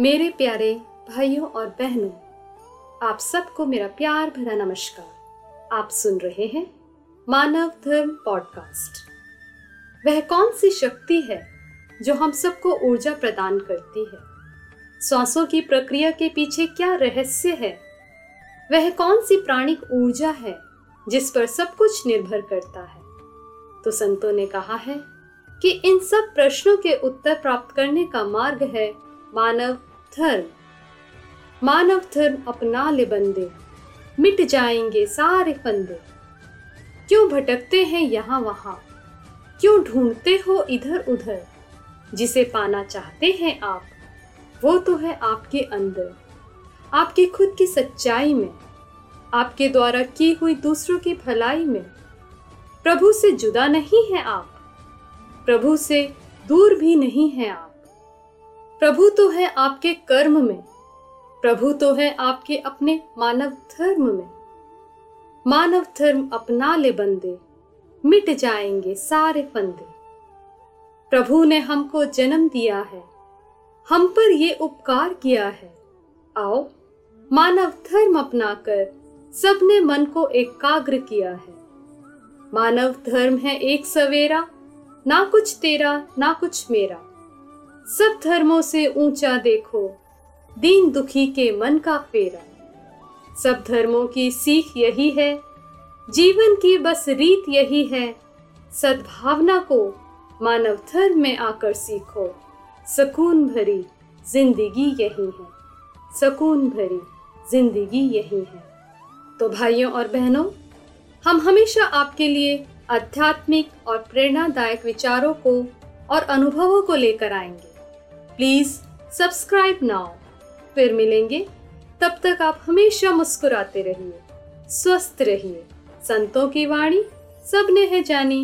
मेरे प्यारे भाइयों और बहनों, आप सबको मेरा प्यार भरा नमस्कार। आप सुन रहे हैं मानव धर्म पॉडकास्ट। वह कौन सी शक्ति है जो हम सबको ऊर्जा प्रदान करती है? सांसों की प्रक्रिया के पीछे क्या रहस्य है? वह कौन सी प्राणिक ऊर्जा है जिस पर सब कुछ निर्भर करता है? तो संतों ने कहा है कि इन सब प्रश्नों के उत्तर प्राप्त करने का मार्ग है मानव धर्म मानव धर्म अपना ले बंदे, मिट जाएँगे सारे फंदे। क्यों भटकते हैं यहाँ वहाँ? क्यों ढूंढते हो इधर उधर? जिसे पाना चाहते हैं आप, वो तो है आपके अंदर, आपके खुद की सच्चाई में, आपके द्वारा की हुई दूसरों की भलाई में। प्रभु से जुदा नहीं है आप, प्रभु से दूर भी नहीं है आप। प्रभु तो है आपके कर्म में। प्रभु तो है आपके अपने मानव धर्म में। मानव धर्म अपना ले बंदे, मिट जाएँगे सारे फंदे। प्रभु ने हमको जन्म दिया है, हम पर ये उपकार किया है। आओ, मानव धर्म अपनाकर सबने मन को एकाग्र किया है। मानव धर्म है एक सवेरा, ना कुछ तेरा, ना कुछ मेरा। सब धर्मों से ऊँचा देखो, दीन दुखी के मन का फेरा। सब धर्मों की सीख यही है, जीवन की बस रीत यही है, सद्भावना को मानव धर्म में आकर सीखो। सुकून भरी ज़िंदगी यही है, सुकून भरी ज़िंदगी यही है। तो भाइयों और बहनों, हम हमेशा आपके लिए आध्यात्मिक और प्रेरणादायक विचारों को और अनुभवों को लेकर आएँगे। प्लीज़ सब्सक्राइब नाउ फिर मिलेंगे। तब तक आप हमेशा मुस्कुराते रहिए, स्वस्थ रहिए। संतों की वाणी सबने है जानी।